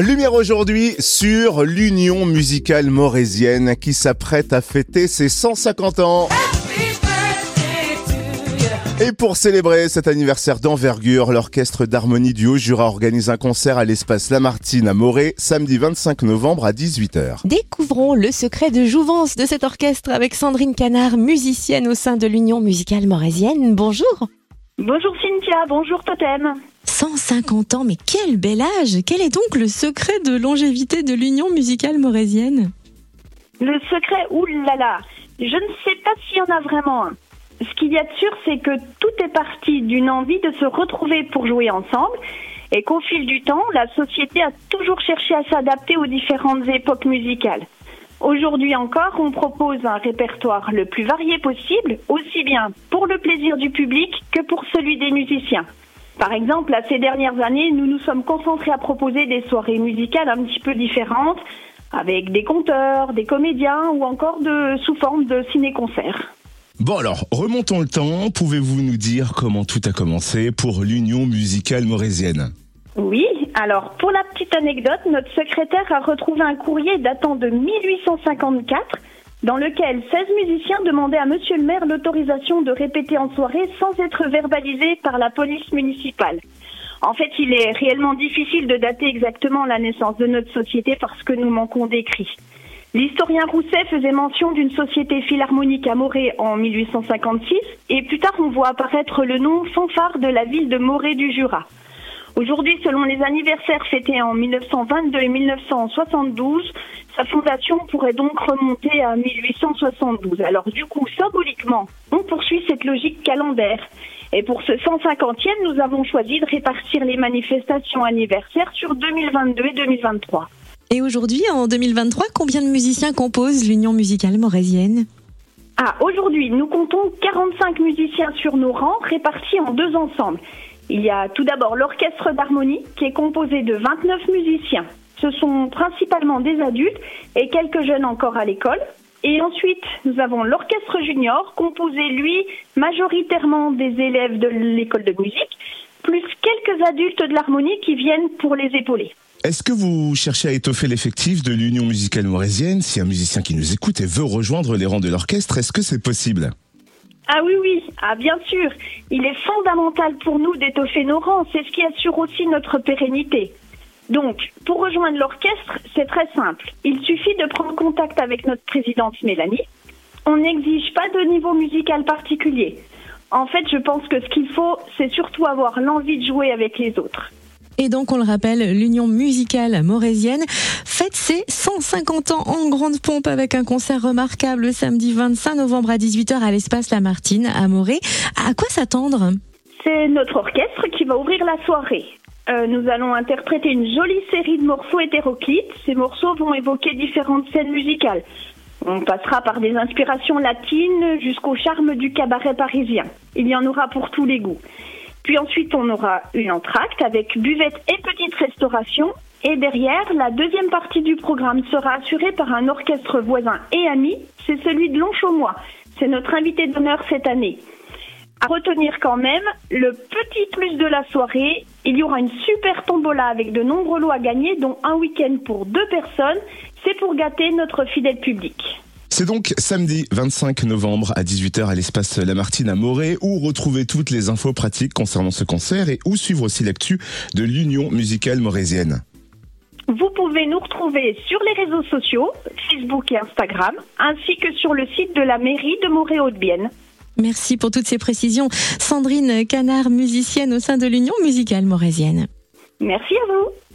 Lumière aujourd'hui sur l'Union musicale morésienne qui s'apprête à fêter ses 150 ans. Et pour célébrer cet anniversaire d'envergure, l'orchestre d'harmonie du Haut-Jura organise un concert à l'espace Lamartine à Morée, samedi 25 novembre à 18h. Découvrons le secret de jouvence de cet orchestre avec Sandrine Canard, musicienne au sein de l'Union musicale morésienne. Bonjour. Bonjour Cynthia, bonjour Totem. 150 ans, mais quel bel âge Quel est donc le secret de longévité de l'Union musicale morésienne? Le secret, oulala, je ne sais pas s'il y en a vraiment un. Ce qu'il y a de sûr, c'est que tout est parti d'une envie de se retrouver pour jouer ensemble et qu'au fil du temps, la société a toujours cherché à s'adapter aux différentes époques musicales. Aujourd'hui encore, on propose un répertoire le plus varié possible, aussi bien pour le plaisir du public que pour celui des musiciens. Par exemple, à ces dernières années, nous nous sommes concentrés à proposer des soirées musicales un petit peu différentes, avec des conteurs, des comédiens ou encore de, sous forme de ciné-concert. Bon alors, remontons le temps. Pouvez-vous nous dire comment tout a commencé pour l'Union musicale morésienne Oui, alors pour la petite anecdote, notre secrétaire a retrouvé un courrier datant de 1854 dans lequel 16 musiciens demandaient à monsieur le maire l'autorisation de répéter en soirée sans être verbalisés par la police municipale. En fait, il est réellement difficile de dater exactement la naissance de notre société parce que nous manquons d'écrits. L'historien Rousset faisait mention d'une société philharmonique à Morée en 1856 et plus tard on voit apparaître le nom fanfare de la ville de Morée du Jura. Aujourd'hui, selon les anniversaires fêtés en 1922 et 1972, sa fondation pourrait donc remonter à 1872. Alors du coup, symboliquement, on poursuit cette logique calendaire. Et pour ce 150e, nous avons choisi de répartir les manifestations anniversaires sur 2022 et 2023. Et aujourd'hui, en 2023, combien de musiciens composent l'Union musicale morésienne? Ah, aujourd'hui, nous comptons 45 musiciens sur nos rangs répartis en deux ensembles. Il y a tout d'abord l'orchestre d'harmonie qui est composé de 29 musiciens. Ce sont principalement des adultes et quelques jeunes encore à l'école. Et ensuite, nous avons l'orchestre junior, composé, lui, majoritairement des élèves de l'école de musique, plus quelques adultes de l'harmonie qui viennent pour les épauler. Est-ce que vous cherchez à étoffer l'effectif de l'Union musicale morésienne Si un musicien qui nous écoute et veut rejoindre les rangs de l'orchestre, est-ce que c'est possible? Ah oui, oui, ah bien sûr. Il est fondamental pour nous d'étoffer nos rangs. C'est ce qui assure aussi notre pérennité. Donc, pour rejoindre l'orchestre, c'est très simple. Il suffit de prendre contact avec notre présidente Mélanie. On n'exige pas de niveau musical particulier. En fait, je pense que ce qu'il faut, c'est surtout avoir l'envie de jouer avec les autres. Et donc, on le rappelle, l'Union musicale morésienne fête ses 150 ans en grande pompe avec un concert remarquable samedi 25 novembre à 18h à l'espace Lamartine à Morée. À quoi s'attendre? C'est notre orchestre qui va ouvrir la soirée. Euh, nous allons interpréter une jolie série de morceaux hétéroclites. Ces morceaux vont évoquer différentes scènes musicales. On passera par des inspirations latines jusqu'au charme du cabaret parisien. Il y en aura pour tous les goûts. Puis ensuite, on aura une entracte avec buvette et petite restauration. Et derrière, la deuxième partie du programme sera assurée par un orchestre voisin et ami. C'est celui de Longchaumois. C'est notre invité d'honneur cette année. À retenir quand même, le petit plus de la soirée, il y aura une super tombola avec de nombreux lots à gagner, dont un week-end pour deux personnes. C'est pour gâter notre fidèle public. C'est donc samedi 25 novembre à 18h à l'espace Lamartine à Morée où retrouver toutes les infos pratiques concernant ce concert et où suivre aussi l'actu de l'Union musicale morésienne. Vous pouvez nous retrouver sur les réseaux sociaux, Facebook et Instagram, ainsi que sur le site de la mairie de Morée-Haute-Bienne. Merci pour toutes ces précisions. Sandrine Canard, musicienne au sein de l'Union musicale morésienne. Merci à vous.